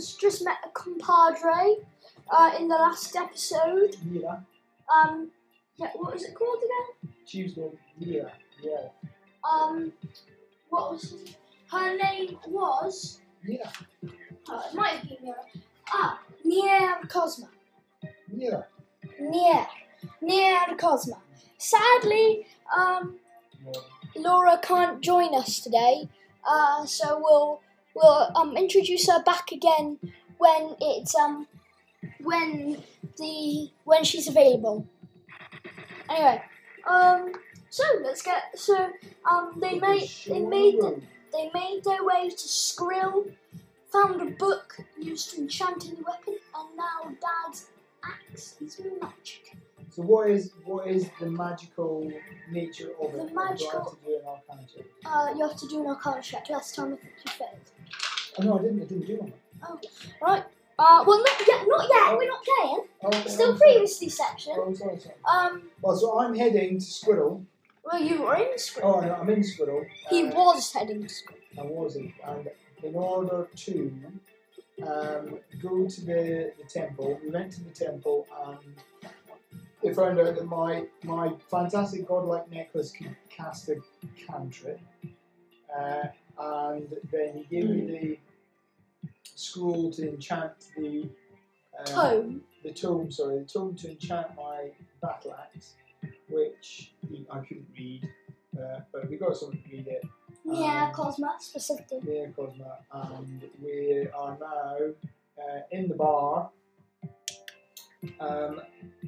just met a compadre uh, in the last episode. Yeah. Um, yeah, what was it called again? Tuesday. Yeah. Yeah. Um, what was her name was? Yeah. Uh, it might have been Mira. Ah, Nier Cosma. Yeah. Nier. Nier Cosma. Sadly, um, Laura can't join us today, uh, so we'll we'll um, introduce her back again when it's um when the when she's available. Anyway, um, so let's get so um they made they made the, they made their way to Skrill, found a book used to enchant any weapon, and now Dad's axe is magic. So what is what is the magical nature of it? The do I have magical- to do an arcana check? Uh, you have to do an arcana check. Last time I think you failed. Oh no, I didn't. I didn't do one. Oh, right. Uh, well, not yet. Not yet. We're not playing. Oh, okay, Still I'm previously section. Oh, sorry, sorry. Um. Well, so I'm heading to Squirrel. Well, you were in Skrill. Oh, no, I'm in Squirrel. He Uh, was heading to Skrill. I was it, and in order to um, go to the, the temple, we went to the temple and they found out that my my fantastic godlike necklace could cast a cantrip, uh, and then he gave me the scroll to enchant the um, Tome. the tome, sorry, the tome to enchant my battle axe, which I couldn't read, uh, but we got someone to read it. Yeah, um, Cosma specifically. Near Cosma, and we are now uh, in the bar. Um,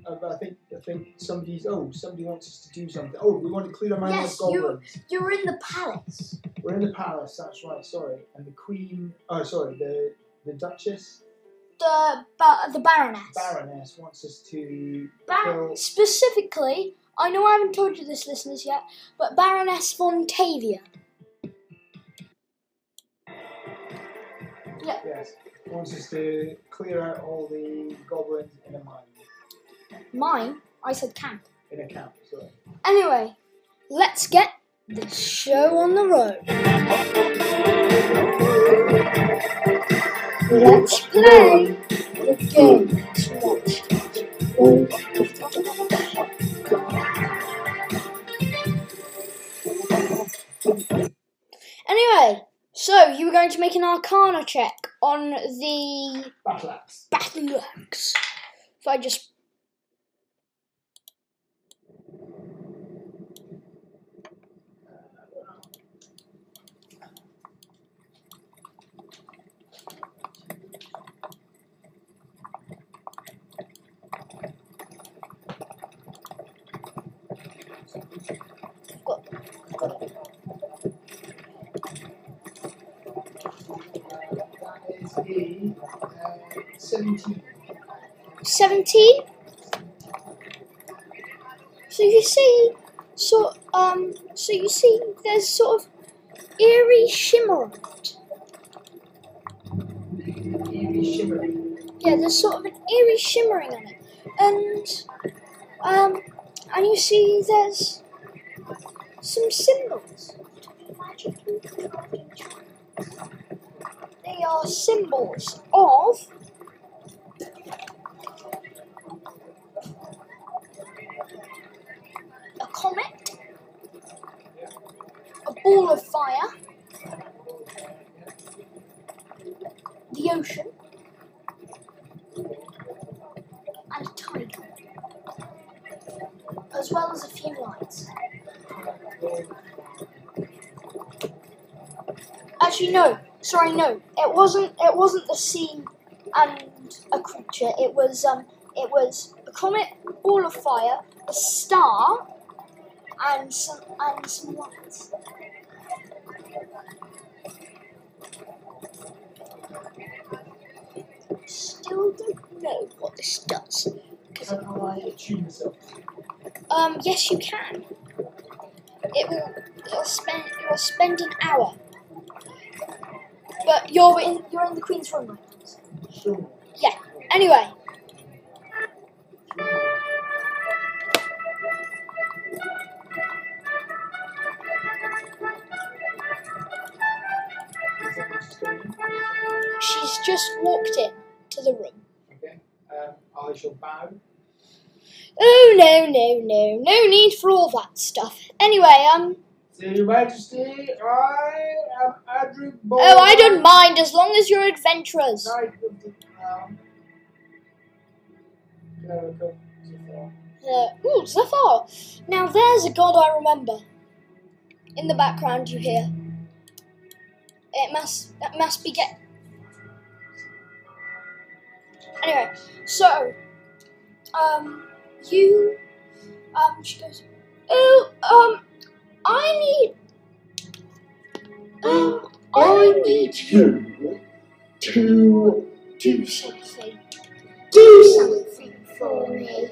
uh, I think I think somebody's oh somebody wants us to do something. Oh, we want to clear our man Yes, of You're, You were in the palace. We're in the palace. That's right. Sorry, and the queen. Oh, sorry. The the duchess The ba- the Baroness. baroness wants us to Bar- kill. specifically, I know I haven't told you this, listeners, yet, but Baroness von Tavia. Yes, wants us to clear out all the goblins in a mine Mine. I said camp. in a camp. Sorry. Anyway, let's get the show on the road. Let's play the game to watch. Roll of the Dutch. Anyway, so you were going to make an Arcana check on the Battle axe. battle axe. If I just 17. 17. So you see, so um, so you see, there's sort of eerie shimmer on it. Eerie shimmering. Yeah, there's sort of an eerie shimmering on it, and um, and you see there's some symbols. They are symbols of a comet, a ball of fire, the ocean, and a tiger, as well as a few lights. Actually, no. Sorry, no. It wasn't. It wasn't the sea and a creature. It was um. It was a comet, ball of fire, a star, and some and some lights. Still don't know what this does, Can I attune myself? Um, yes, you can. It will. It'll spend. It will spend an hour. But you're in. You're in the Queen's room right now. Sure. Yeah. Anyway, Is that what she's she's just walked in to the room. Okay. Um, I shall bow. Oh no, no, no, no need for all that stuff. Anyway, um, So, Your Majesty, I am Adric Ball. oh, I don't mind as long as you're adventurers. Knight of the Zafar. Uh, ooh, Zafar. Now there's a god I remember. In the background, you hear. It must. That must be get. Anyway, so, um, you, um, she goes, oh, um, I need, um, I need you to do something. Do something for me.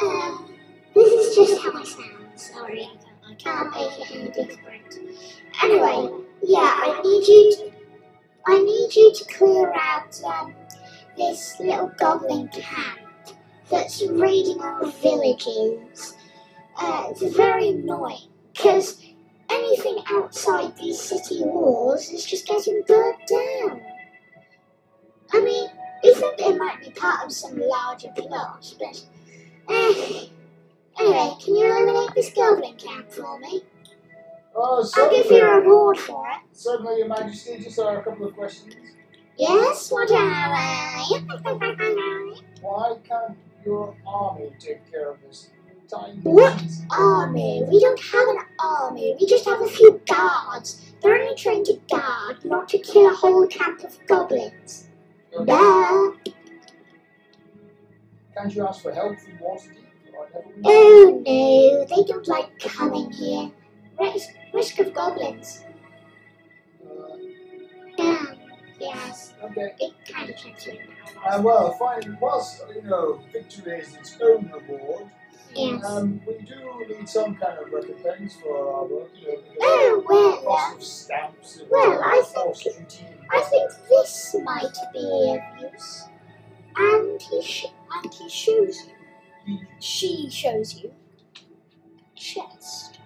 Um, this is just how I sound. Sorry, I can't make it any different. Anyway, yeah, I need you to. I need you to clear out um, this little goblin camp that's raiding our villages. Uh, it's very annoying because anything outside these city walls is just getting burnt down. I mean, we think it might be part of some larger plot, but eh. Anyway, can you eliminate this goblin camp for me? Oh, I'll give you a reward for it. Certainly, Your Majesty. Just uh, a couple of questions. Yes, what are they? Why can't your army take care of this What? army. We don't have an army. We just have a few guards. They're only trained to guard, not to kill a whole camp of goblins. Okay. Can't you ask for help from never? Oh no, they don't like coming here. Risk, risk of goblins. Uh, yes, okay. it kind of kept you in Uh, well, fine. Whilst you know victory is its own reward, Yes. um, we do need some kind of recompense for our work. You know, Oh, well, cost of stamps and well, I uh, think- I think this might be of use. And he sh- and he shows you. She shows you chest.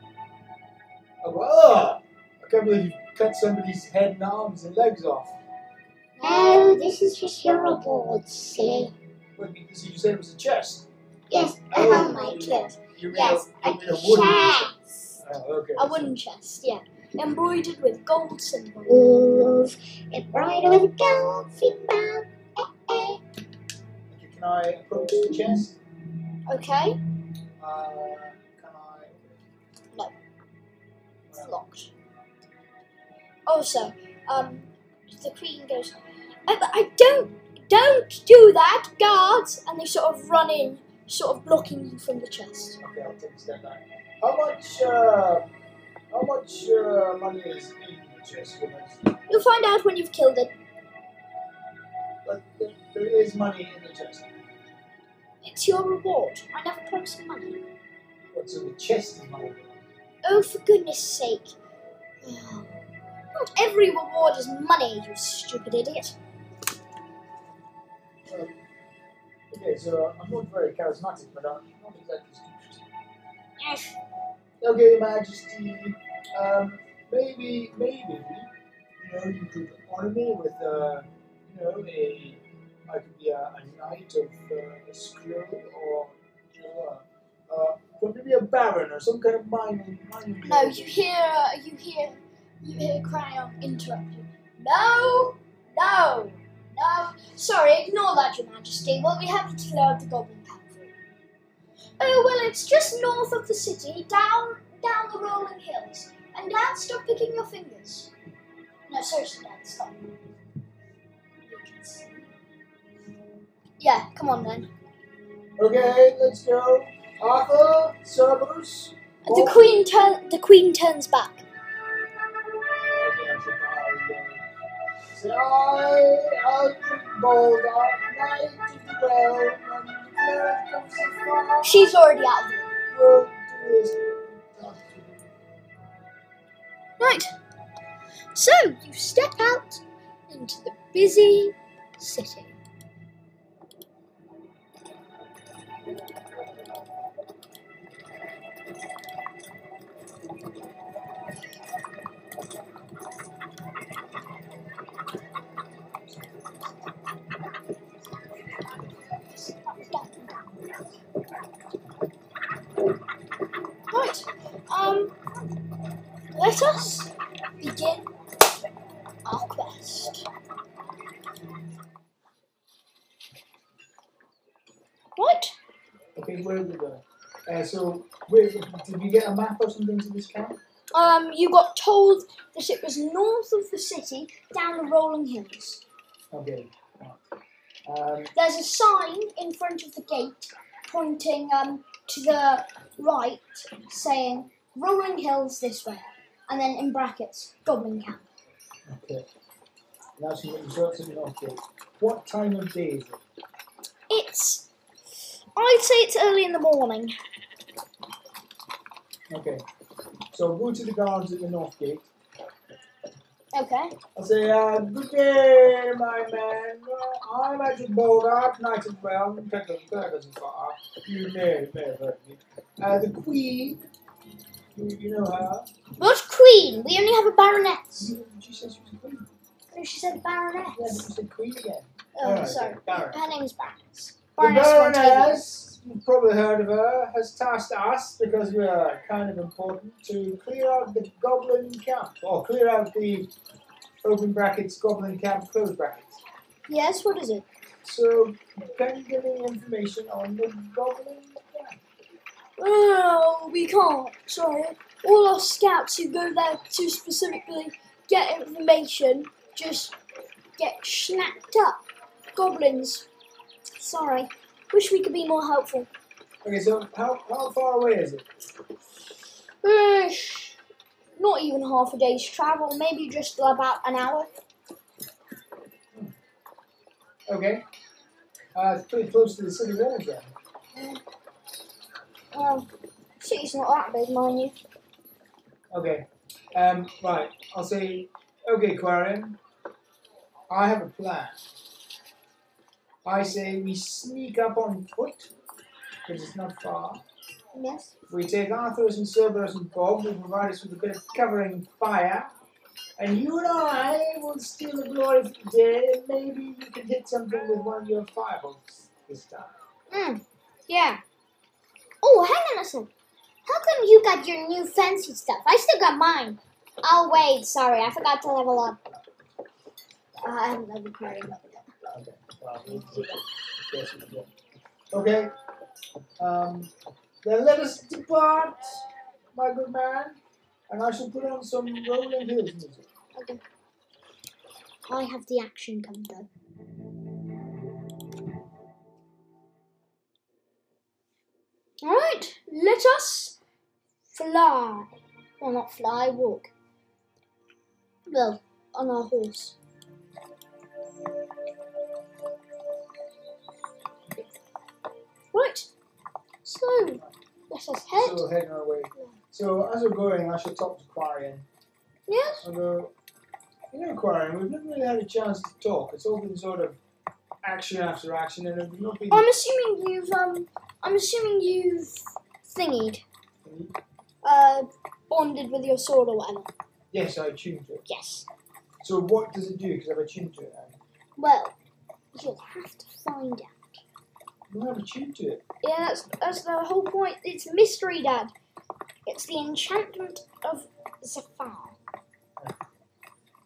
Oh, well, I can't believe you cut somebody's head and arms and legs off. no, this is just your reward, silly. Well, because you said it was a chest. Yes, Oh, oh my clothes. Yes, a, a you a chest. Oh, okay. A wooden chest, yeah, embroidered with gold symbols. Embroidered with gold symbol. Eh, eh. Can I approach the chest? Okay, Uh, can I? No. it's locked. Also, um, the queen goes, I, I don't, don't do that, guards! And they sort of run in, sort of blocking you from the chest. Okay, I'll take a step back. How much? Uh, how much uh, money is in the chest? You'll find out when you've killed it. But there, there is money in the chest. It's your reward. I never promised money. What's in the chest is money. Oh, for goodness sake. Not every reward is money, you stupid idiot. Um, okay, so I'm not very charismatic, but I'm not exactly stupid. Yes. Okay, Your Majesty. Um, maybe, maybe, you know, you could honor me with, uh, you know, a, I could be a, a knight of uh, a skill or, you know, uh, uh, but maybe a baron or some kind of mining, mining. No, you hear, you hear, you hear out, interrupt you. No, no, no. Sorry, ignore that, Your Majesty. Well, we have to clear out the Goblin Camp for you. Oh well, it's just north of the city, down, down the rolling hills. And Dad, stop picking your fingers. No, seriously, Dad, stop. You can see. Yeah, come on then. Okay, let's go. Arthur, Cerberus. The queen turn, the queen turns back. Bold, the realm and declare it comes. She's already out the. We'll do this. Right. So you step out into the busy city. Let us begin our quest. Right. Okay, where are we going? Uh, so, where, did you get a map or something to this camp? Um, you got told that it was north of the city, down the rolling hills. Okay. Um, There's a sign in front of the gate pointing um, to the right, saying "Rolling Hills this way," and then in brackets "Goblin Camp." okay. Now so you got something off. What time of day is it? It's, I'd say it's early in the morning. Okay. So go to the guards at the north gate. Okay. I'll say, uh, good day, my man. Uh, I'm Edward Bogart, Knight of the Realm. Technically, that doesn't far. You may, may have heard me. Uh, the Queen. You, you know her. What queen? We only have a baroness. She said she was a queen. No, she said baroness. Yeah, but you said queen again. Oh, Alright, sorry. Baron. Her name is Baroness. The Baroness Baroness, you've probably heard of her, has tasked us, because we are kind of important, to clear out the goblin camp. Or clear out the open brackets, goblin camp, close brackets. Yes, what is it? So, can you give me information on the goblin Oh, we can't. Sorry. All our scouts who go there to specifically get information just get snapped up. Goblins. Sorry. Wish we could be more helpful. Okay, so how, how far away is it? Uh, not even half a day's travel. Maybe just about an hour. Okay. Uh, it's pretty close to the city walls then. Well, city's not that big, mind you. Okay. Um, right. I'll say, okay, Quarian. I have a plan. I say we sneak up on foot, because it's not far. Yes. We take Arthurus and Cerberus and Bob, who provide us with a bit of covering fire. And you and I will steal the glory for the day, and maybe you can hit something with one of your fireballs this time. Hmm. Yeah. Oh, hang on a second. How come you got your new fancy stuff? I still got mine. Oh wait, sorry, I forgot to level up. Uh, I haven't leveled card. Okay. Well, we'll do that. Yes, we will. Okay. Um, then let us depart, my good man, and I shall put on some Rolling Hills music. Okay. I have the action counter. Alright, let us fly. Well, not fly, walk. Well, on our horse. Right, so let us head. So heading our way. So as we're going, I should talk to Quarian. Yes? I go, you know, Quarian, we've never really had a chance to talk. It's all been sort of action after action, and it's not been. I'm assuming you've um I'm assuming you've thingied. Uh bonded with your sword or whatever. Yes, I tuned to it. Yes. So what does it do? Because I've attuned to it. now. Well, you'll have to find out. Have attuned to it. Yeah, that's that's the whole point. It's mystery, Dad. It's the enchantment of Zafar.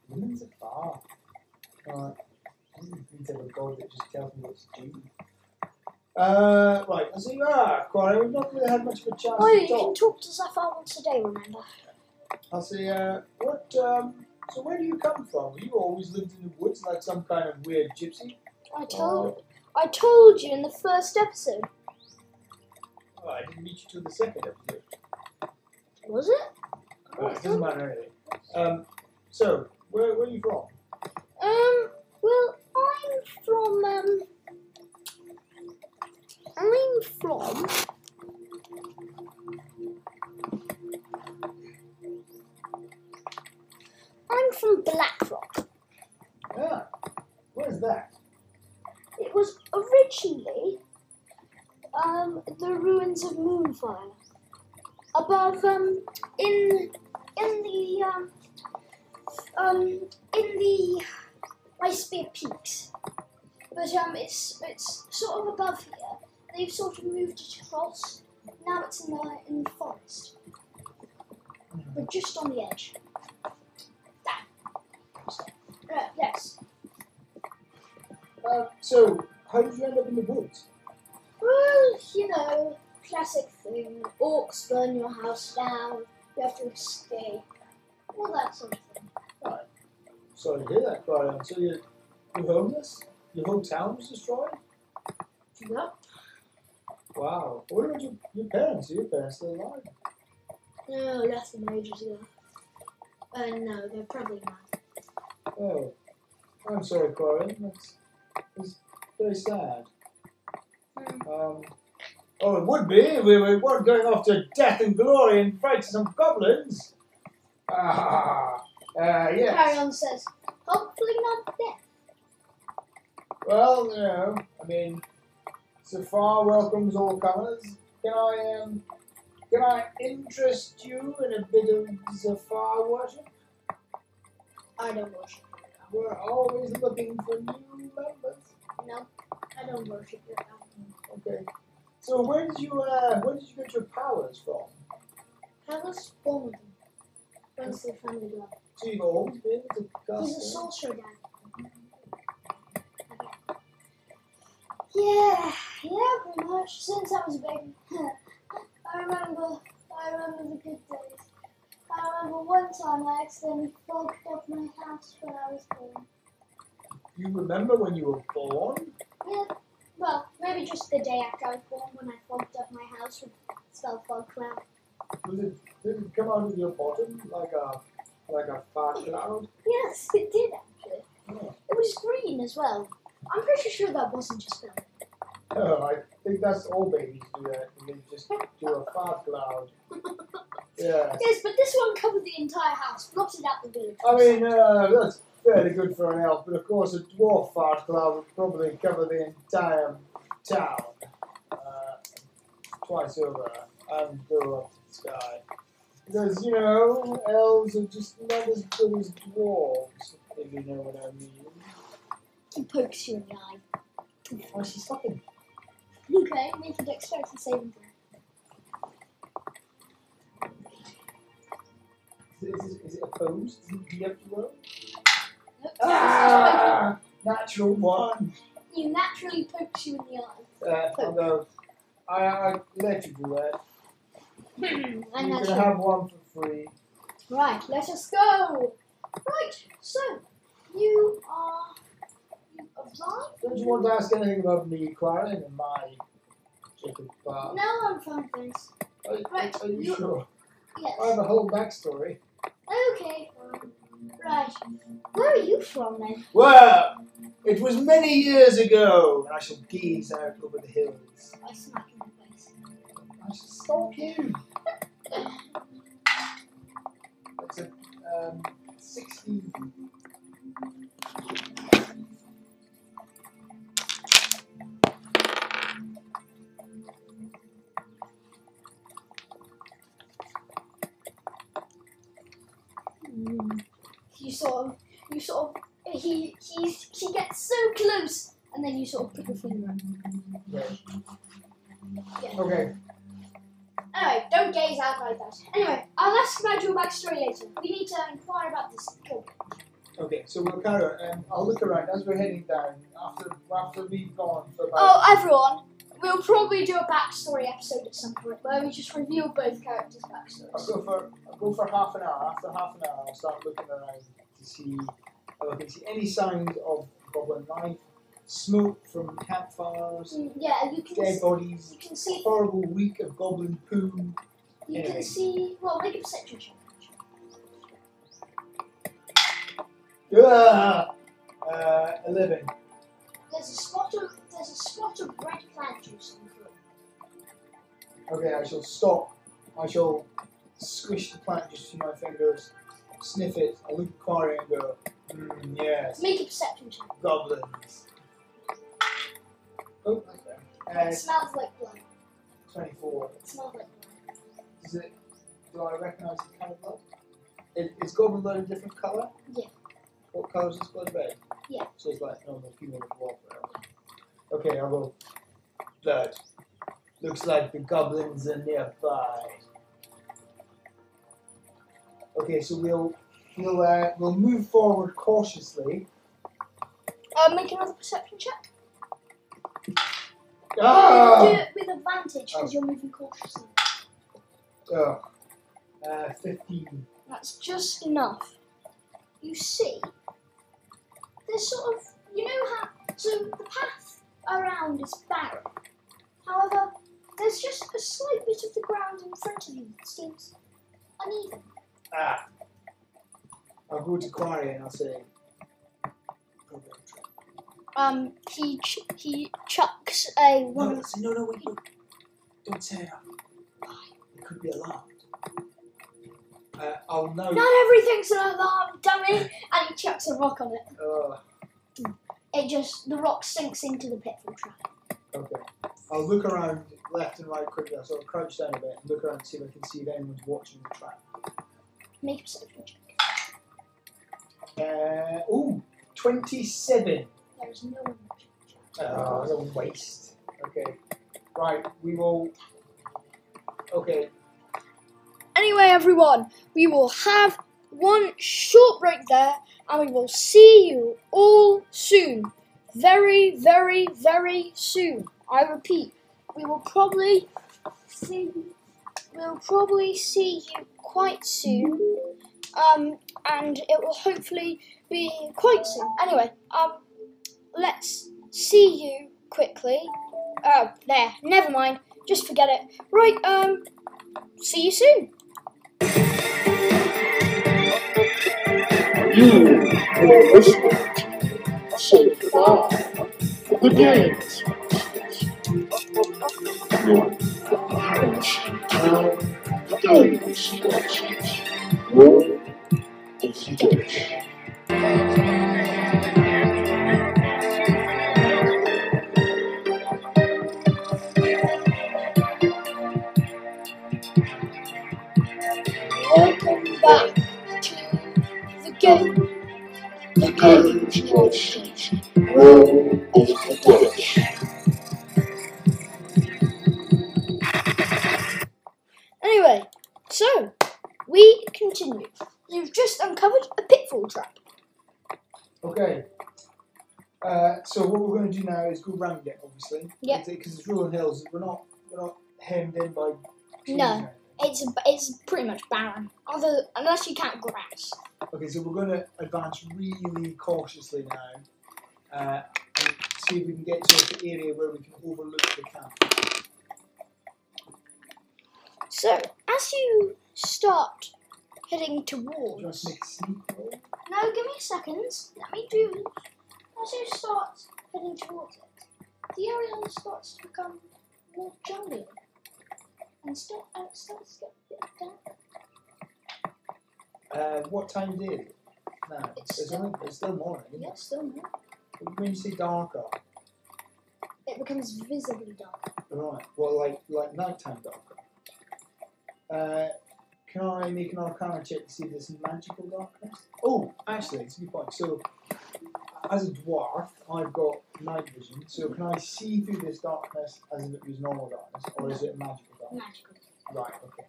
Women's a far. Alright. I need to have a god that just tells me what to do. Uh, right, as you are, Quarry. We've not really had much of a chance Oh, to you can talk. talk to Zafar once a day, remember? I'll say, uh, what, um, so where do you come from? You always lived in the woods like some kind of weird gypsy? I told I told you in the first episode. Oh, I didn't meet you till the second episode. Was it? Oh, it doesn't matter anything. Um, so, where, where are you from? Um, well, I'm from um from. I'm from Blackrock. Yeah. Where's that? It was originally um, the ruins of Moonfire, above um, in in the um, um, in the Ice Peaks, but um, it's it's sort of above here. They've sort of moved it across. Now it's in the in the forest, but just on the edge. That. Uh, yes. Uh, so, how did you end up in the woods? Well, you know, classic thing. Orcs burn your house down. You have to escape. All that sort of thing. Right. Sorry to hear that, Brian. So you're, you're homeless? Your whole town was destroyed? Yep. Wow. Where about your, your parents? Are your parents still alive? No, less than ages ago. Uh, no, they're probably not. Oh. I'm sorry, Corin. That's, that's very sad. Um, oh, it would be if we we weren't going off to death and glory and fight some goblins. Ah, uh, yes. Carrion says, hopefully not death. Well, you know, I mean, Zafar welcomes all comers. Can I, um, can I interest you in a bit of Zafar worship? I don't worship We're always looking for new members. No, I don't worship God. Okay. So where did you, uh, where did you get your powers from? How was born with him? Runs the family. So always been to He's a sorcerer dad. Yeah, yeah, pretty much. Since I was a baby. I remember, I remember the good days. I remember one time I accidentally fogged up my house when I was born. You remember when you were born? Yeah, well, maybe just the day after I was born when I fogged up my house with spell fog cloud. Was it, did it come out of your bottom like a, like a fart cloud? Yes, it did actually. Oh. It was green as well. I'm pretty sure that wasn't just spell. Oh, I think that's all babies do that. They just do a fart cloud. Yeah. Yes, but this one covered the entire house, blotted out the village. I mean, uh, that's fairly good for an elf, but of course a dwarf fart cloud would probably cover the entire town. Uh, twice over and go up to the sky. Because, you know, elves are just not as good as dwarves, if you know what I mean. He pokes you in the eye. Oh, she's fucking. Okay, make a dexterity saving throw. Is it, is is opposed? Do you have to roll? Nope. Ah! Natural one! You naturally pokes you in the eye. Uh, I'll. I, I let you do that. and You're gonna have one for free. Right, let us go. Right, so you are Don't you want to ask anything about me crying and my chicken bar? No, I'm fine, thanks. Are, Right, are you you- sure? Yes. I have a whole backstory. Okay. Right. Where are you from then? Well, it was many years ago, and I shall gaze out over the hills. I smack in the face. I shall stalk you. That's a um, 16. Mm. You sort of, you sort of, he, he's, he gets so close, and then you sort of put your finger up. Right. Yeah. Okay. Anyway, don't gaze out like that. Anyway, I'll ask about your backstory later. We need to inquire about this goblin. Okay, so we'll carry on. Um, I'll look around as we're heading down after after we've gone for about. Oh, everyone, we'll probably do a backstory episode at some point where we just reveal both characters' backstories. I'll go for I'll go for half an hour. After half an hour, I'll start looking around to see if I can see any signs of goblin life, smoke from campfires, Mm, yeah, you can, dead s- bodies, you can see, horrible week of goblin poo. you anyway. can see. Well, make a perception check. Ah! Uh, Eleven. There's a spot of there's a spot of red plant juice on the floor. Okay, I shall stop. I shall squish the plant just with my fingers, sniff it, I look at Quarry and go, mm, yes, Make a perception check. goblins. Oh, okay. It smells like blood. Uh, 24. It smells like blood. Is it, do I recognise the kind of blood? Is, is goblin blood a different colour? Yeah. What colour is this blood red? Yeah. So it's like normal human blood. Okay, I'll go. Blood. Looks like the goblins are nearby. Okay, so we'll we'll uh, we'll move forward cautiously. Uh, make another perception check. Ah! Do it with advantage because you're moving cautiously. Ugh. Uh, fifteen. That's just enough. You see, there's sort of, you know how, so the path around is barren. However, there's just a slight bit of the ground in front of you that seems uneven. Ah. I'll go to Quarry and I'll say. Um, he ch- he chucks a No, one. no, no, no, wait, wait. Don't say that. It could be alarmed. Uh, I'll know. Not everything's an alarm, dummy! And he chucks a rock on it. Uh, It just the rock sinks into the pitfall trap. okay. I'll look around left and right quickly. I'll sort of crouch down a bit and look around and see if I can see if anyone's watching the trap. Make a perception check. Uh, ooh, 27. There's no one watching the trap. Oh, what a waste. Okay. Right, we will. Okay. Anyway, everyone, we will have one short break there, and we will see you all soon. Very, very, very soon. I repeat, we will probably see. We'll probably see you quite soon. Um, and it will hopefully be quite soon. Anyway, um, let's see you quickly. Oh, there. Never mind. Just forget it. Right. Um, see you soon. You are listening to So Far The Games. Your Town Games Watches. Now is go round it, obviously. Yeah. Because it's rolling hills. We're not we're not hemmed in by. trees No. or anything. It's it's pretty much barren, other unless you count grass. Okay, so we're going to advance really cautiously now, uh, and see if we can get to the area where we can overlook the camp. So as you start heading Do you want towards, to make a sneak roll? no, give me a second. Let me do. As you start heading towards it, the area starts to become more jungly, and start, and it starts to get a bit dark. Uh, what time is it? No, It's it's, still- only, it's still morning. Yeah, still more. it? When you say darker, It becomes visibly dark. right? Well, like like nighttime darker. Uh, can I make an Arcana check to see if there's magical darkness? Oh, actually, it's a good point. So, as a dwarf, I've got night vision. So, can I see through this darkness as if it was normal darkness, or is it magical darkness? Magical. Right. Okay.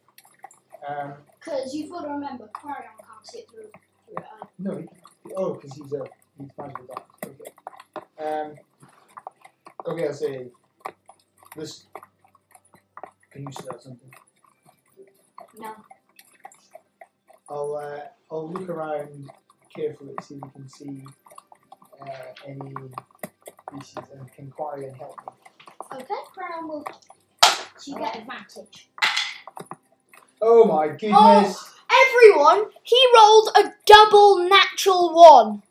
Um, Because you've got to remember, Quarion can't see it through. through it. No, he, oh, because he's a he's magical darkness. Okay. Um. Okay, I'll say this. Can you smell something? No. I'll uh, I'll look around carefully to see if we can see uh, any species and can quarry and help me. Okay, Quarion will. So you get advantage. Oh my goodness! Oh, Everyone, he rolled a double natural one.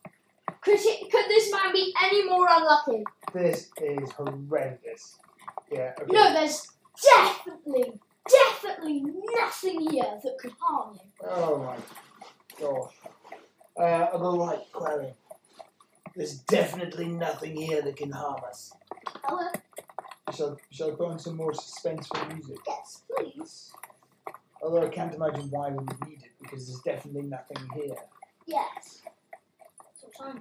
Could, he, could this man be any more unlucky? This is horrendous. Yeah. Okay. No, there's definitely, definitely nothing here that could harm you. Oh my gosh. Uh, I'll go right, Query. There's definitely nothing here that can harm us. Hello? Shall, shall I put on some more suspenseful music? Yes, please. Although I can't imagine why we would need it because there's definitely nothing here. Yes. That's what I'm.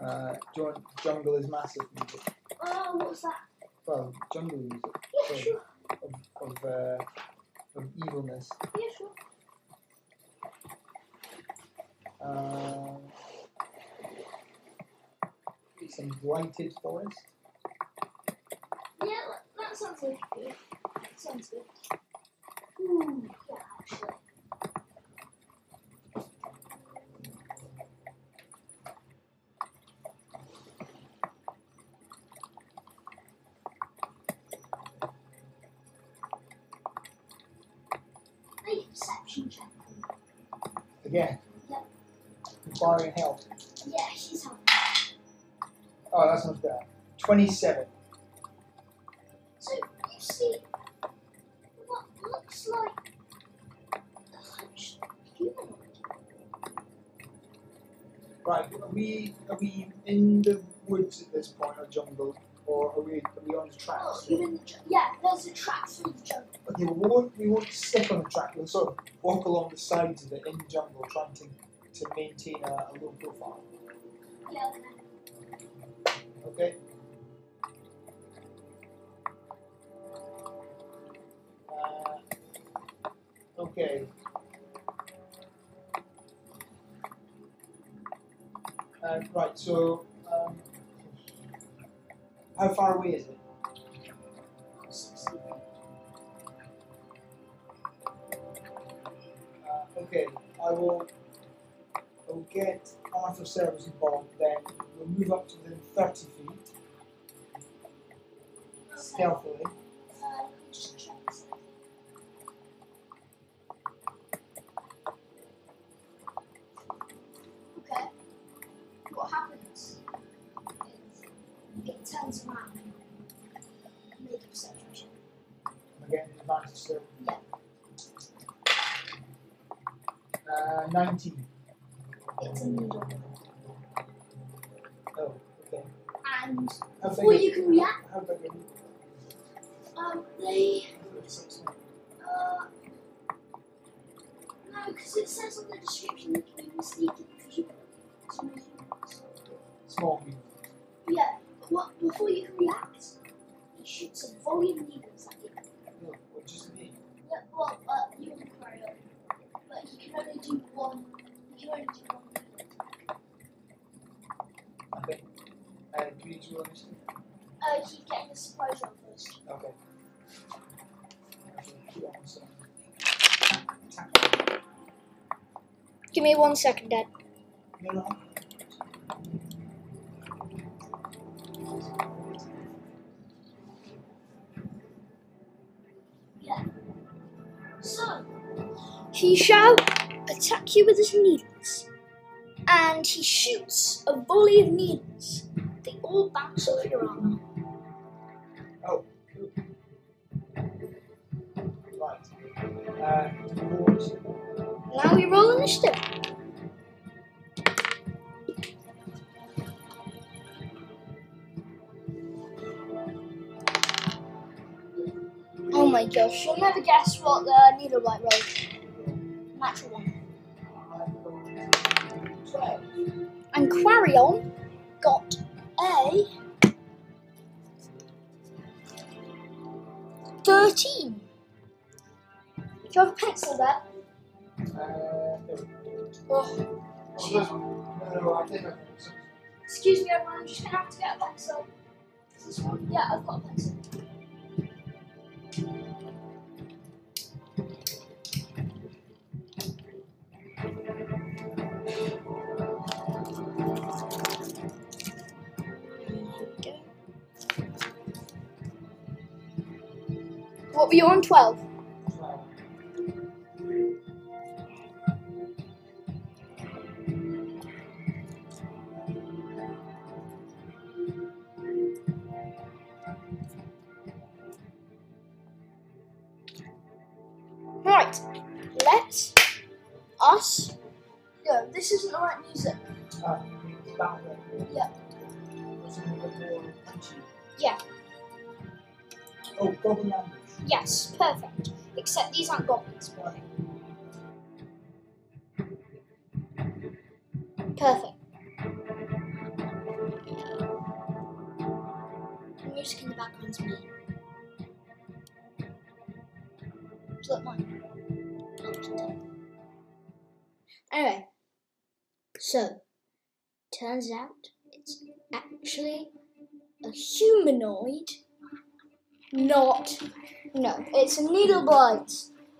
Uh, do you want Jungle is Massive music? Oh, what was that? Well, jungle music Yeah, Sorry. sure. of, of, uh, of evilness. Yeah, sure. Uh, some blighted forest. Yeah, that, that sounds good. Yeah. Sounds good. Ooh, yeah, actually. Make a perception check. Again. Yeah. Requiring help. Yeah, she's helping. Oh, that's much better. 27. So you see what looks like a hunched humanoid. Right, are we, are we in the woods at this point, or jungle? Or are we, are we on the track? Oh, you're in the ju- yeah. There's a track through the jungle. Okay, well, we won't, we won't step on the track. We'll sort of walk along the sides of it in the jungle, trying to, to maintain a, a low profile. Okay? Uh, okay. Uh, right, so um, how far away is it? Uh, okay, I will. I will get Arthur Service involved. Then we'll move up to within thirty feet stealthily. Just check this. Okay. What happens is it turns around. Make a perception check. Again, advantage still. Yeah. Uh, nineteen. It's a needle. Oh, okay. And before you can react, How big? Um, they? Uh, no, because it says on the description that you can sneak it you so many. Small. Yeah, but what, before you can react, you shoot some volume needles at you. No, well, just me. Yeah, well, uh, you can carry on. But he can only do one, he can only do one needle attack. Okay. Uh, do you need to roll? Uh, he's getting a surprise roll first. Okay. Actually, keep on, so. Attack. Give me one second, Dad. No, no. Yeah. So, he shall attack you with his needles. And he shoots a volley of needles. Bounce off your armor. Oh, cool. Right. Uh, do you roll initiative? Now we roll initiative. Oh my gosh, you'll never guess what the needle blight rolled. Natural one. I'm going to twelve. And Quarion got a 13. Do you have a pencil there? Uh. Oh, no, no, I think I excuse me, everyone, I'm just gonna have to get a pencil. Is this one? Yeah, I've got a pencil. On? 12. Not no, it's a needle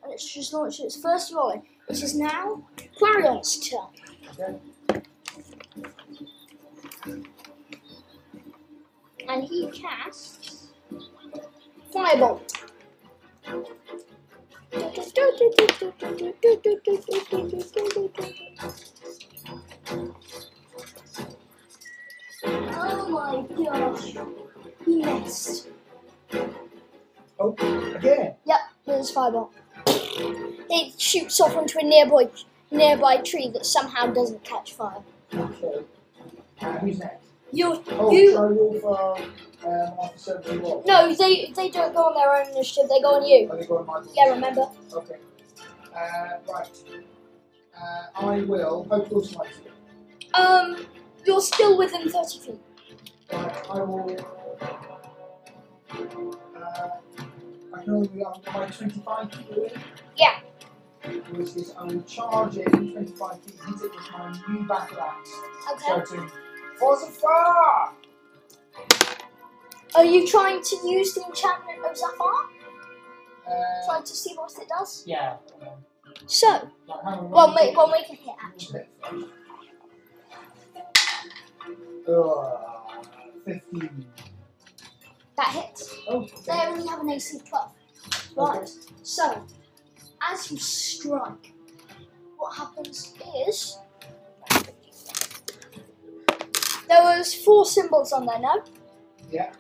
and it's just launched its first volley. It is now Clarion's turn. And he casts Firebolt. Oh my gosh, he missed. Oh, again. Yep, there's Firebolt. It shoots off onto a nearby nearby tree that somehow doesn't catch fire. Okay. Uh, who's next? You, Oh, you. roll for um, officer of the wall? No, they they don't go on their own initiative. They go on you. Are they going my Yeah, remember? Okay. Uh, right. Uh, I will. How close am I to you? Um, you're still within thirty feet. Right, I will. Uh, I can only on my 25 feet away. Yeah. Which is, I will charge it in 25 feet, hit it with my new battle axe, Okay. shouting, For the far! Are you trying to use the enchantment of Zafar? Uh, Trying to see what it does? yeah. Um, So, well, one make well make a hit actually. Ugh, 15. That hits. Oh, They okay. only have an AC of twelve. Right. So, as you strike, what happens is there was four symbols on there. No. Yeah.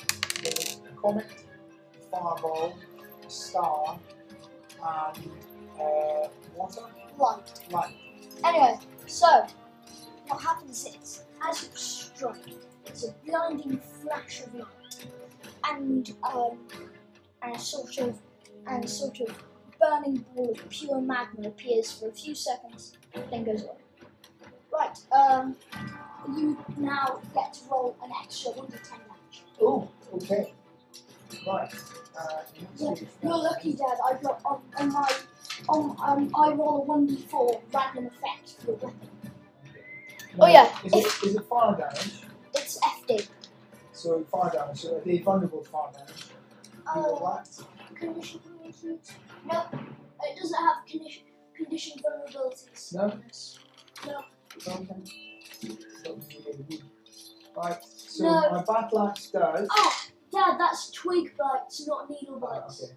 Comet, fireball, star, and uh, water, Light. light. Anyway, so what happens is, as you strike, it's a blinding flash of light, and um, and a sort of and sort of burning ball of pure magma appears for a few seconds, then goes away. Right, um, you now get to roll an extra one to ten damage. Oh, okay. Right. Uh, Yeah, you're lucky, Dad. I got on, on my on um, I roll a one d four random effect for your weapon. No, Oh, yeah, Is it, is it fire damage? It's FD. So fire damage. So they vulnerable to fire damage? Oh. Uh, got? Condition vulnerabilities? No, it doesn't have condition condition vulnerabilities. No? No. Right. So No. my battle axe does. Oh, Dad, that's twig blights, not needle blights. okay.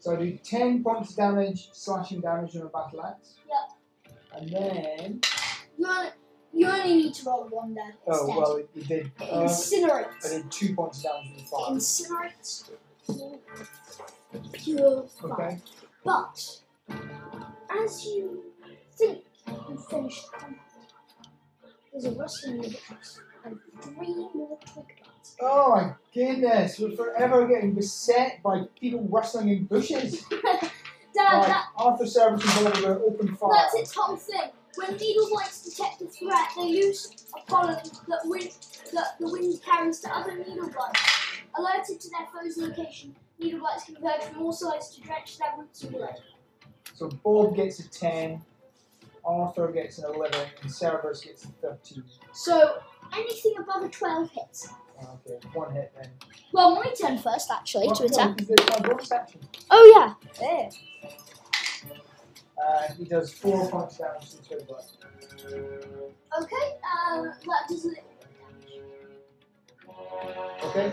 So I do 10 points of damage, slashing damage on a battle axe. Yep. And then. You only, you only need to roll one, Dad. Oh, instead. well, it, it did. Uh, I did 2 points of damage with It fire. incinerates pure fire. Okay. But as you think you've finished combat, there's a rustling in the bushes and three more twig blights. Oh my goodness, we're forever getting beset by people rustling in bushes. Dad, Right, that, Arthur Service is over to open fire. that's its whole thing. When needle blights detect a threat, they use a pollen that, wind, that the wind carries to other needle blights. Alerted to their foe's location, needle blights converge from all sides to drench their roots in blood. So Bob gets a 10, Arthur gets an 11, and Cerberus gets a 13. So anything above a 12 hits. Okay, one hit then. Well, my turn first, actually, to attack. because it's my bonus action. Oh, yeah. There. Uh, he does 4 points of damage to the bite. Okay, uh, that does a little bit of damage. Okay?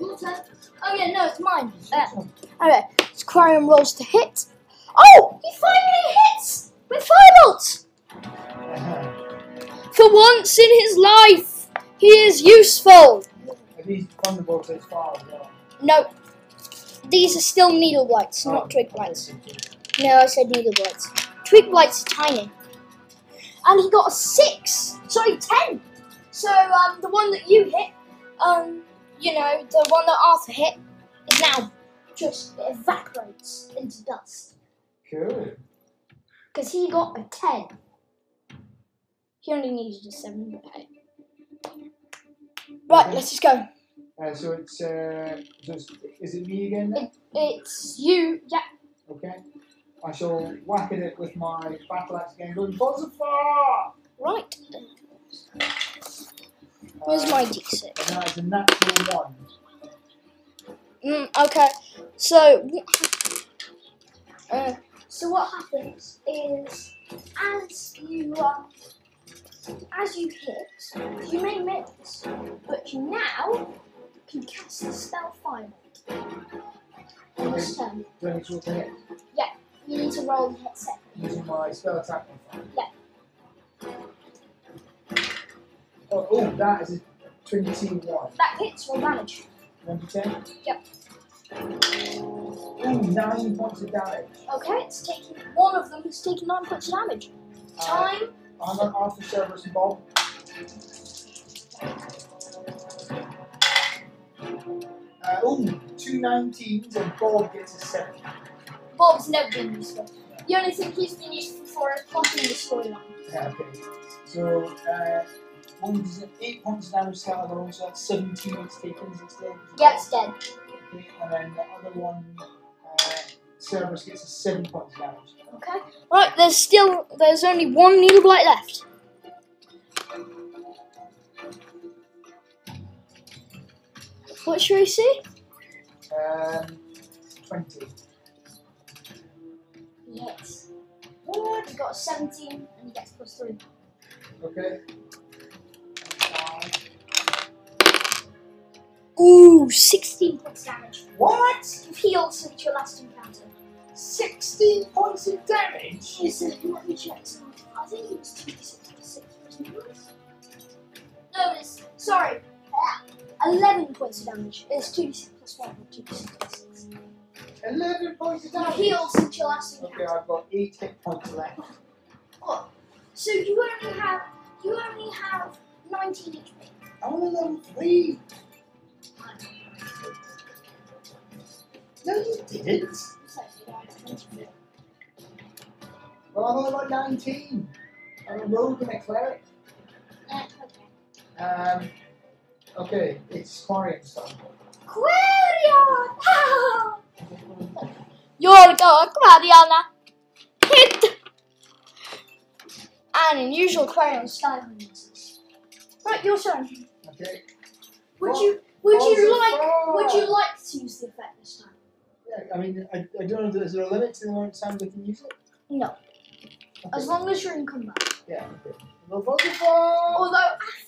Your turn. Oh, yeah, no, it's mine. Uh, okay, it's Quarion rolls to hit. Oh, he finally hits with firebolts. For once in his life, he is useful. Are these thunderbolts as far as? No. These are still needle blights, oh, not twig blights. No, I said needle blights. Twig blights are tiny. And he got a six. Sorry, ten. So um, the one that you hit, um, you know, the one that Arthur hit, is now just evaporates into dust. Cool. because he got a ten. He only needed a seven. but hey. Right, let's just go. Uh, so it's uh, just is it me again then? It's you. Yeah. Okay. I shall whack at it with my battle axe again, going Phosphor! Right. Where's my d6? And that is a natural one. Mm, okay, so uh, so what happens is as you um, as you hit, you may miss, but you now can cast the spell. On this turn, Do I need to roll to hit? Yeah, you need to roll the hit set. Using my spell attack modifier. Yeah. Oh, oh, that is a 21. That hits roll damage. 1 to 10? Yep. Ooh, 9 points of damage. Okay, it's taking one of them is taking nine points of damage. Uh, Time. I'm on Arthur Cerberus and Bob. Uh, ooh, two 19s and Bob gets a 7. Bob's never been useful. The only thing he's been useful for is plotting the storyline. Yeah, okay. So, uh, one is 8 points of damage to so that's 17 it's taken, is it still? Yeah, it's dead. And then the other one, uh, Cerberus gets a 7 points damage. Okay. Right, there's still there's only one needle blight left. What's your AC? Um, 20. Yes. What? You got a 17 and he gets plus 3. Okay. Ooh, 16 points of damage. What? You've healed since your last encounter. 16 points of damage? Is it, let me check. So I think it was 2d6 plus 6? No, it's, sorry. Ah, 11 points of damage. It's 2d6 plus 1, not 2d6 plus 6. 11 points of You've damage? healed since your last Okay. I've got 8 hit points left. Oh, so you only have you only have 19 HP. I'm on level 3. No, you didn't. So you don't have 20. Well, I'm only like 19. I'm a rogue and a cleric. Uh, okay. Um, okay, it's Quarion's turn. Quarion! Ah! You're going, Quariana! Hit! And in usual Quarion style. Right, your turn. Okay. Would What? you would you like would you like to use the effect this time? Yeah, I mean, I, I don't know, is there a limit to the amount of time we can use it? No. As long as you're in combat. Yeah, okay. Although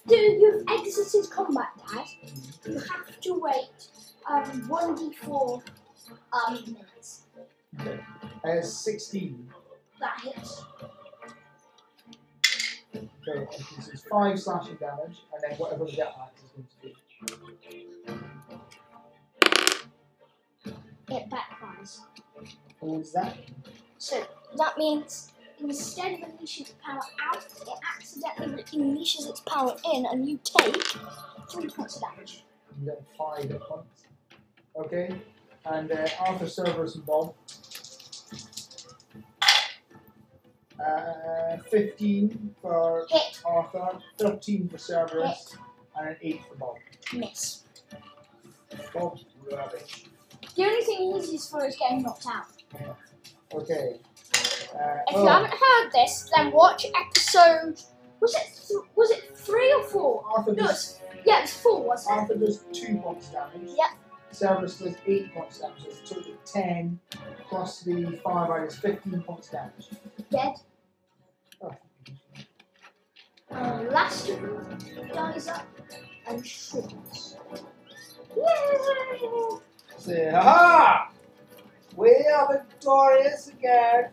after you've exited combat, Dad, you have to wait um one d four um minutes. Okay. Uh, 16. That hits. Okay, so it's 5 slashing damage, and then whatever the jet is going to do. It backfires. What was that? So that means instead of unleashing its power out, it accidentally unleashes its power in, and you take three points of damage. You got 5 hit points. Okay. And uh, Arthur, and Bob. Uh, 15 for Hit, Arthur, 13 for Cerberus, and an 8 for Bob. Miss. Bob's rubbish. The only thing he's used for is getting knocked out. Okay. Uh, If oh, you haven't heard this, then watch episode. Was it th- was it three or four? Arthur No, does, it's, yeah, it's four, wasn't it? Arthur does 2 points damage. Yeah. Cerberus does 8 points damage. So it's total 10 plus the 5 I is 15 points damage. Dead. Oh. And last dies up and shrinks. Yay! Say, ha We are victorious again!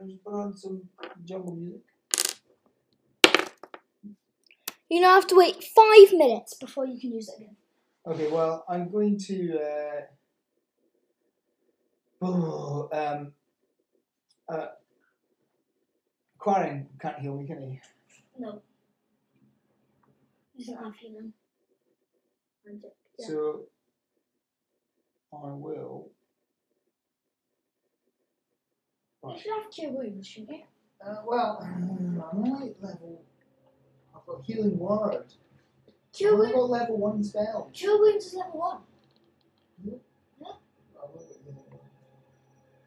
And just put on some jungle music. You now have to wait five minutes before you can use it again. Okay, well, I'm going to. Uh, oh, um, uh, Quarion can't heal me, can he? No. Doesn't have healing. Magic. Yeah. So I will. You Right. should have cure wounds, shouldn't you? Uh, well, um, I might level. I've got healing word. Cure I've wounds. got level one spell. Cure wounds is level one. I will get healing word.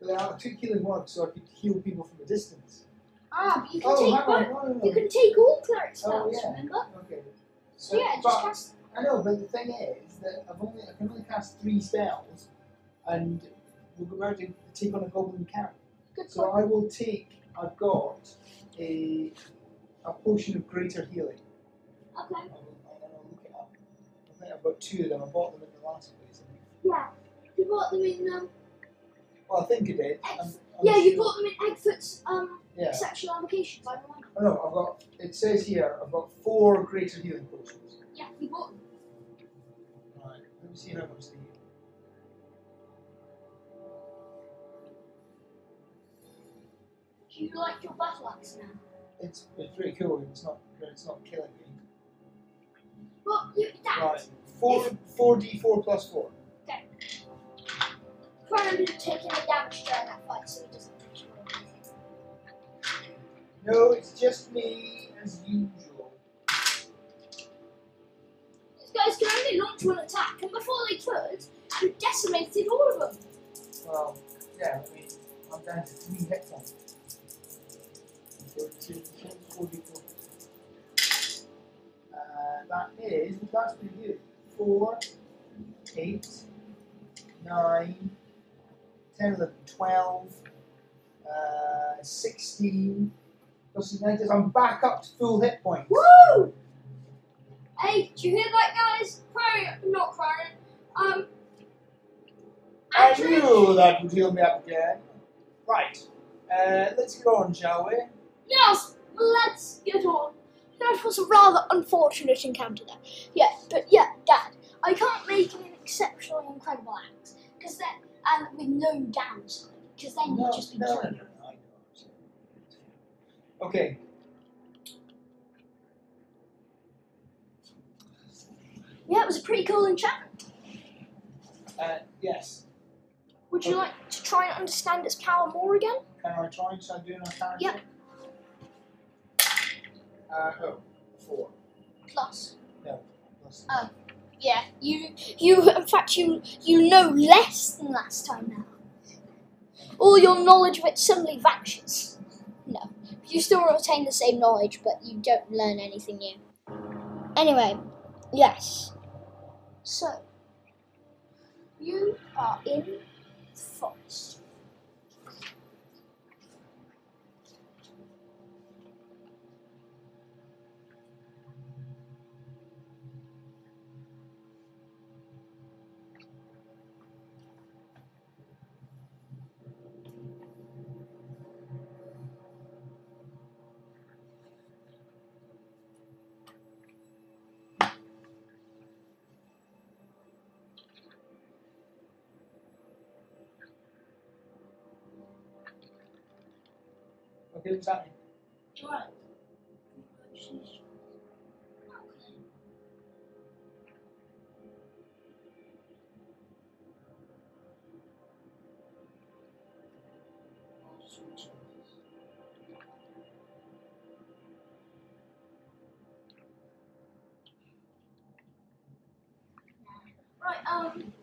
But I took healing word so I could heal people from a distance. Ah, but you can Oh, take hang on, both. no, no, no. You can take all cleric Oh, spells. yeah. Remember? Okay. So yeah, just but, cast. I know, but the thing is that I've only I can only cast three spells, and we're going to take on a goblin camp. Good So point. I will take. I've got a a potion of greater healing. Okay. I will, I'm gonna look it up. I think I've got two of them. I bought them in the last place. Yeah. You bought them in. Um, Well, I think you did. I'm, I'm yeah, you bought them in Eggfoot's um, Yeah. sexual avocations. I remember. Oh no, I've got. It says here I've got four greater healing potions. Yeah, you bought them. Right. Let me see how much they heal. Do you like your battle axe now? It's it's pretty cool. It's not it's not killing me. Well, you that. Right. Four four D four plus four. Crown didn't take any damage during that fight, so he doesn't. No, it's just me as usual. These guys can only launch one attack, and before they could, you decimated all of them. Well, yeah, I mean, I'm down to three hit points. So it's it's four D four. Uh, that is that's pretty good. Four, eight, nine, 10, 11, 12, uh, 16. Plus the negatives. I'm back up to full hit points. Woo! Hey, do you hear that, guys? Crown, not Crown. Um. I knew that would heal me up again. Right. Uh, let's get on, shall we? yes, let's get on. That was a rather unfortunate encounter there. Yeah, but yeah, Dad, I can't make an exceptionally incredible axe because then and with no downside because then you'd just be no, no, killing no, no. Okay. Yeah, it was a pretty cool enchantment. Uh, yes. Would you like to try and understand its power more again? Can I try and start doing a character? Yeah. Uh, oh, four. Plus. Plus- Oh. Yeah, you you in fact you you know less than last time now. All your knowledge of it suddenly vanishes. You still retain the same knowledge, but you don't learn anything new. Anyway, yes. So you are in the. What's? Right. Um,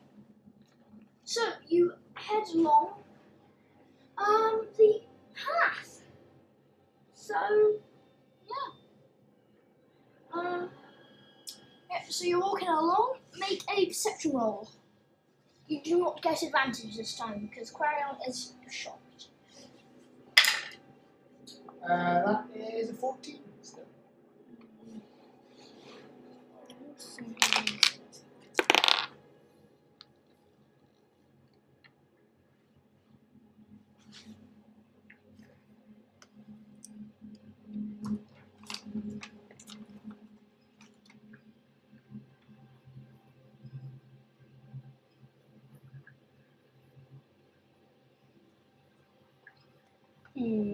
so you head along, um. So, yeah. Um, yeah, so you're walking along, make a perception roll. You do not get advantage this time because Quarion is shocked. Uh, that is a 14 still.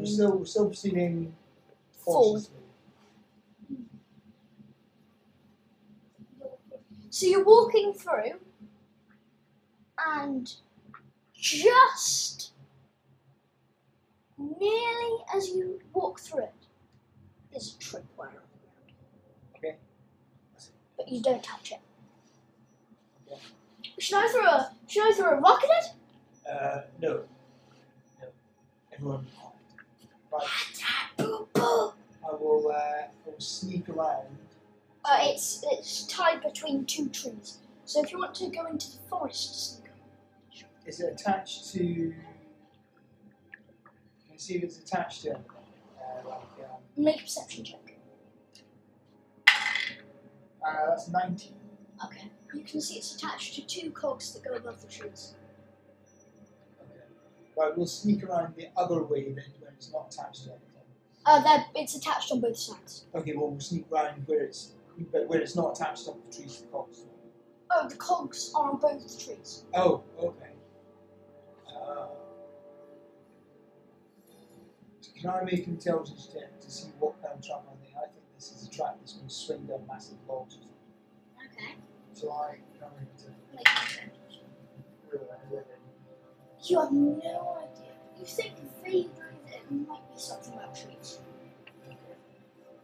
Still still proceeding cautiously. So you're walking through, and just nearly as you walk through it, there's a tripwire on the ground. Okay. But you don't touch it. Okay. Should I throw a Should I throw a rock at it? Uh, no. No. Everyone be quiet. Right. Boo boo. I will, uh, I will sneak around. Uh, it's it's tied between two trees. So if you want to go into the forest, sneak around. Is it attached to. Can you see if it's attached to anything? Uh, like, um, make a perception check. uh, that's 19. Okay. You can see it's attached to two cogs that go above the trees. Okay. Right, we'll sneak around the other way then it's not attached to anything. Uh, they're- it's attached on both sides. Okay, well, we'll sneak round where it's but where it's not attached up the trees to the cogs. Oh, the cogs are on both the trees. Oh, okay. Uh, can I make an intelligence check to see what kind of trap I think? I think this is a trap that's going to swing down massive logs. or something. Okay. So I can I make to intelligence. You have no idea. You think vaguely that might be something about trees.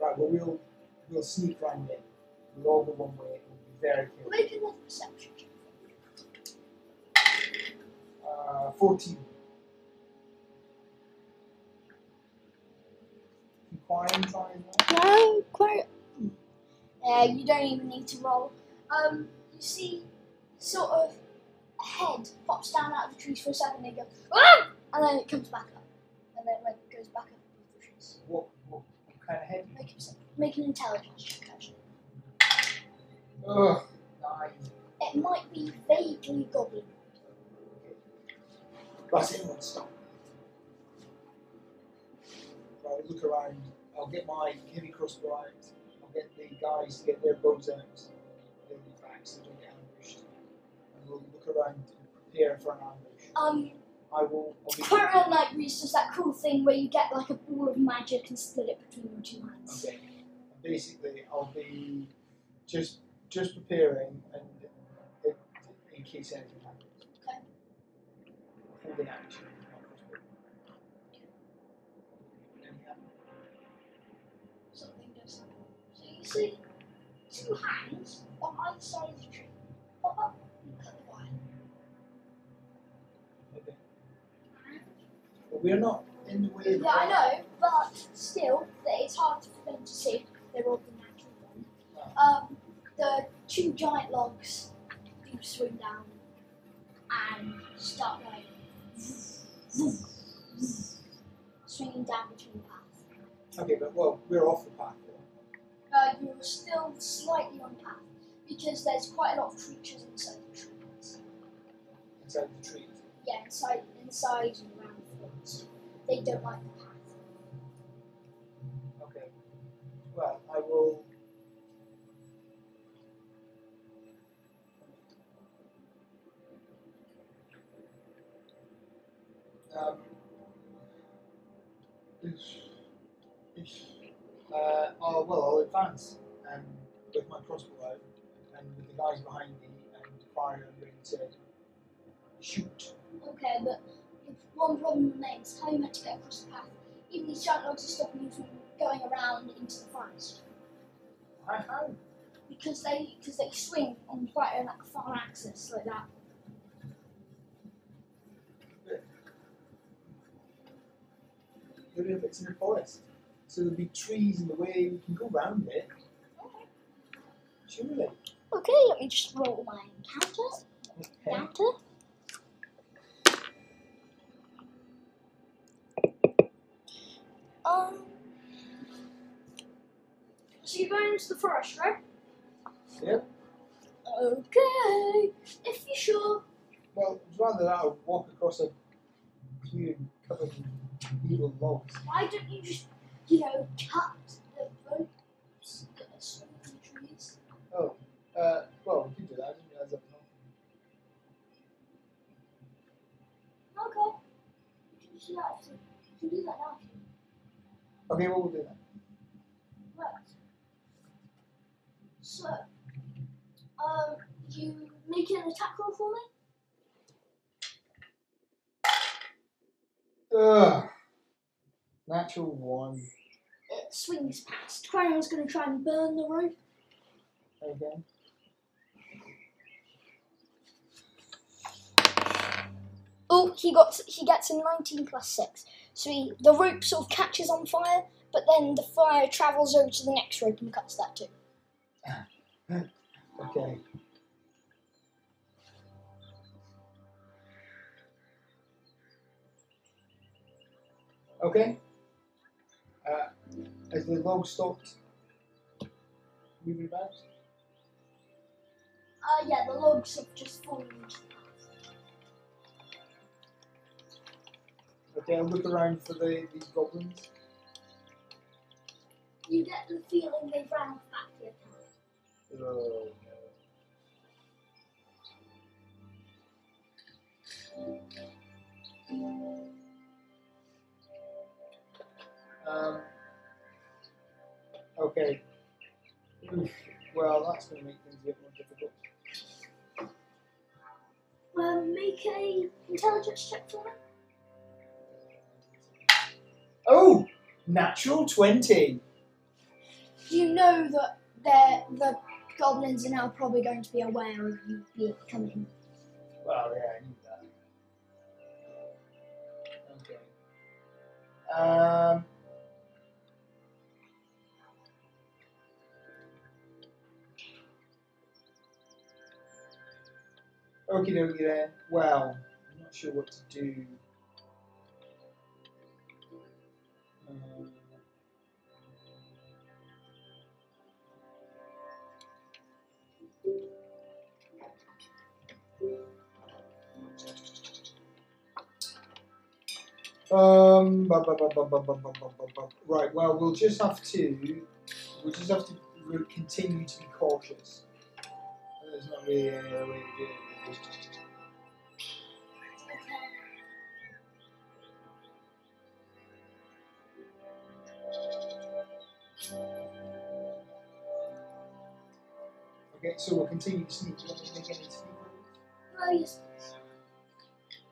Right, well, we'll we'll sneak round it. We'll all go one way and be very careful. Make another perception check. Uh, 14. Inquiring, trying. No, quite. Uh, you don't even need to roll. Um, you see, sort of, a head pops down out of the trees for a second, and it goes, ah! and then it comes back up, and then when it goes back up the trees. What, what, what kind of head? Make, a, make an intelligence check. Actually, Ugh, nine. it might be vaguely goblin. Right, everyone stop. Right, look around. I'll get my heavy crossbow out. I'll get the guys to get their bows out. They'll be back so they don't get ambushed. And we'll look around and prepare for an ambush. Um, I will. I'll Quite Real Night Reese does that cool thing where you get like a ball of magic and split it between your two hands. Okay. And basically, I'll be just just preparing and in, in case anything happens. Okay. Holding action. my crossbow. Anything happen? Something does happen. So you see two hands on either side of the tree pop up and cut the wire. Okay. But we're not in the way of the Yeah, I know, but still, it's hard for them to see. They're all the natural one. Um, the two giant logs do swing down and start like swinging down between the path. Okay, but well, we're off the path. Uh, you're still slightly on path because there's quite a lot of creatures inside the trees. Inside the trees. Yeah, inside, inside and around the forest. They don't like the path. Okay. Well, I will. Um, uh, oh, well, I'll advance and with my crossbow and with the guys behind me and fire and ready to shoot. Okay, but one problem remains how you meant to get across the path. Even these giant logs are stopping you from going around into the forest. I how? Because they because they swing on quite a like, far axis like that. What if it's in the forest? So there'll be trees in the way, we can go round it. Surely. Okay, let me just roll my encounter. Okay. Encounter. Um. So you're going into the forest, right? Yep. Okay. If you're sure. Well, it's rather that I walk across a clearing covered in evil logs. Why don't you just, you know, cut the ropes that are swinging the trees? Oh, uh, well, we can do that. I didn't realize that was an option. Okay. You can do that. too. You can do that now. Okay, what we'll do then. Right. So, um, you make an attack roll for me? Ugh. Natural one. It swings past. Crayon's going to try and burn the rope. Okay. Oh, he got he gets a 19 plus 6. So he, the rope sort of catches on fire, but then the fire travels over to the next rope and cuts that too. Okay. Okay. Uh, has the log stopped moving about? Uh, yeah, the logs have just fallen Okay, I'll look around for the these goblins. You get the feeling they've ran off back to your town. Oh no. Um. Okay. Oof. Well, that's going to make things a bit more difficult. Um, make a intelligence check for me. Oh, natural twenty. You know that they're, the goblins are now probably going to be aware of you being coming. Well, yeah, I knew that. Okay. Um. Okie dokie then. Well, I'm not sure what to do. Um, right. Well, we'll just have to we'll just have to continue to be cautious. There's not really any other way to do it. Okay, so we'll continue to sneak. Do you want me to make any sneak?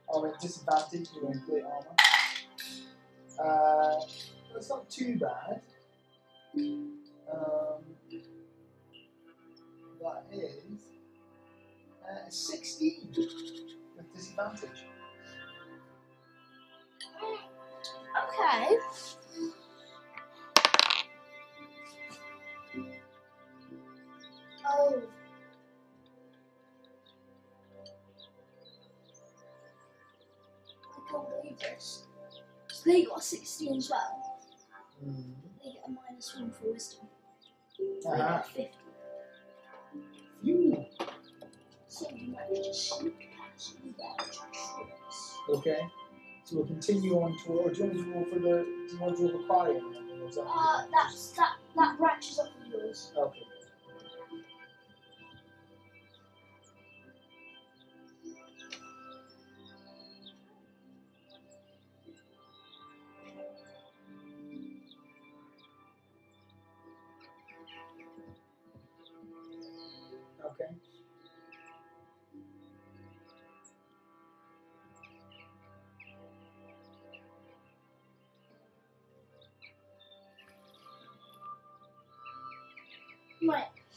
Oh, yes. Disadvantage, you're going armor. Uh, that's not too bad. Um, that is uh, 16 with disadvantage. Okay. Oh. They got a 16 as well. Mm. They get a minus 1 for wisdom. They Uh-huh. get 50. Phew. So you managed to sneak past there. Okay. So we'll continue on toward. Do you want to roll for the? Do you want to roll for fire? Or is that Uh, that's, that, that branches off of yours. Okay.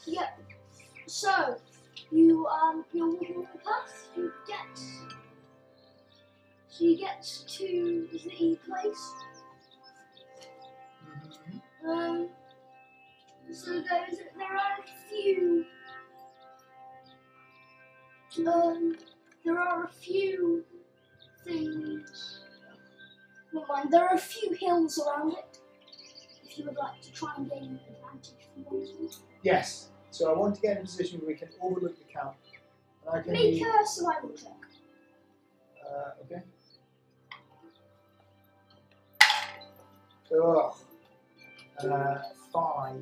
Yeah. So you um you're walking the path. You get. So you get to the place. Mhm. Um. So there's there are a few. Um. There are a few things. Never mind. There are a few hills around it. If you would like to try and gain an advantage from one of them. Yes. So I want to get in a position where we can overlook the camp. And I can Make be, a survival check. uh, okay. Ugh. Uh, five.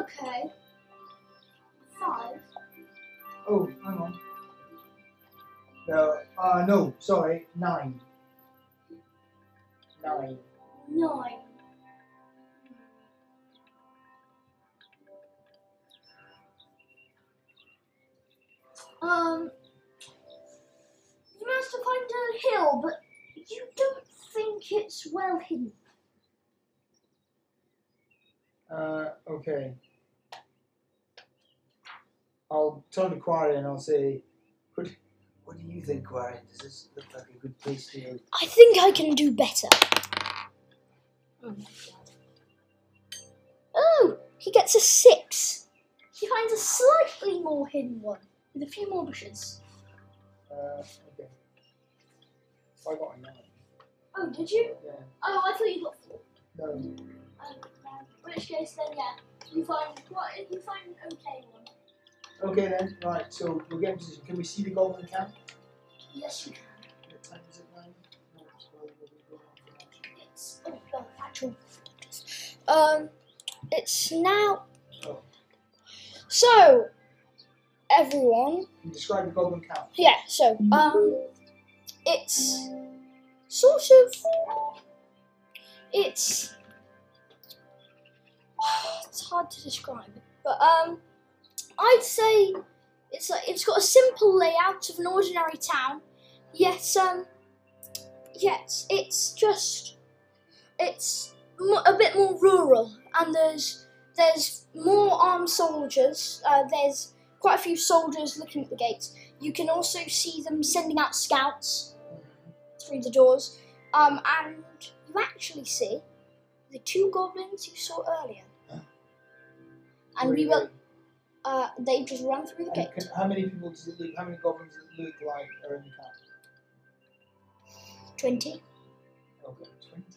Okay. Five. Oh, hang on. No, uh, no, sorry, nine. Nine. Nine. Um, you managed to find a hill, but you don't think it's well hidden. Uh, okay. I'll turn to Quarry and I'll say, what, what do you think, Quarry? Does this look like a good place to you? I think I can do better. Oh, my God. oh he gets a six. He finds a slightly more hidden one with a few more bushes. Uh, okay. I got a nine. Oh, did you? Yeah. Oh, I thought you got four. No. Um, in which case, then yeah, you find what? You find an okay one. Okay then, right, so we'll get in position. Can we see the golden camp? Yes, you can. What time is it now? It's well, we'll be going on for lunch. It's oh, well, actual. Um, it's now. Oh. So, everyone, describe the golden camp? yeah. So, um, it's sort of. It's. It's hard to describe, but um, I'd say it's like it's got a simple layout of an ordinary town. Yet, um, yet it's just it's a bit more rural, and there's there's more armed soldiers. Uh, there's quite a few soldiers looking at the gates. You can also see them sending out scouts through the doors, um, and you actually see the two goblins you saw earlier. And we will. Uh, they just run through the And gate. can, how many people does it look? How many goblins does it look like are in the camp? Twenty. Okay, twenty.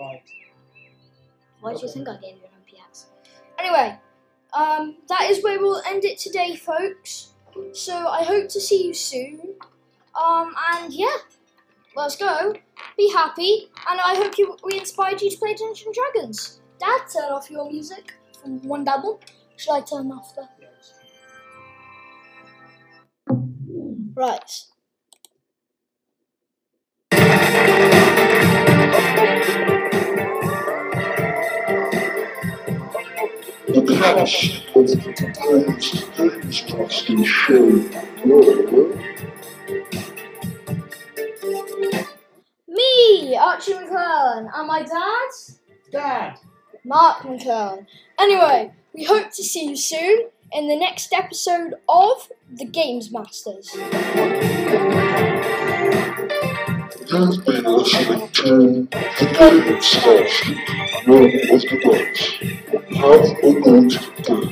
Right. Why do you think I gave you an OPX? Anyway, um, that is where we'll end it today, folks. So I hope to see you soon. Um, and yeah, let's go. Be happy, and I hope you we inspired you to play Dungeons and Dragons. Dad, turn off your music from one double. Should I turn off the Yes. right? The cast of today's Games Master Show Me, Archie McClellan, and my dad. Dad. Mark McClellan. Anyway, we hope to see you soon in the next episode of The Games Masters. Everything listening to the turn, completely slashed, none was the box, Have a good day.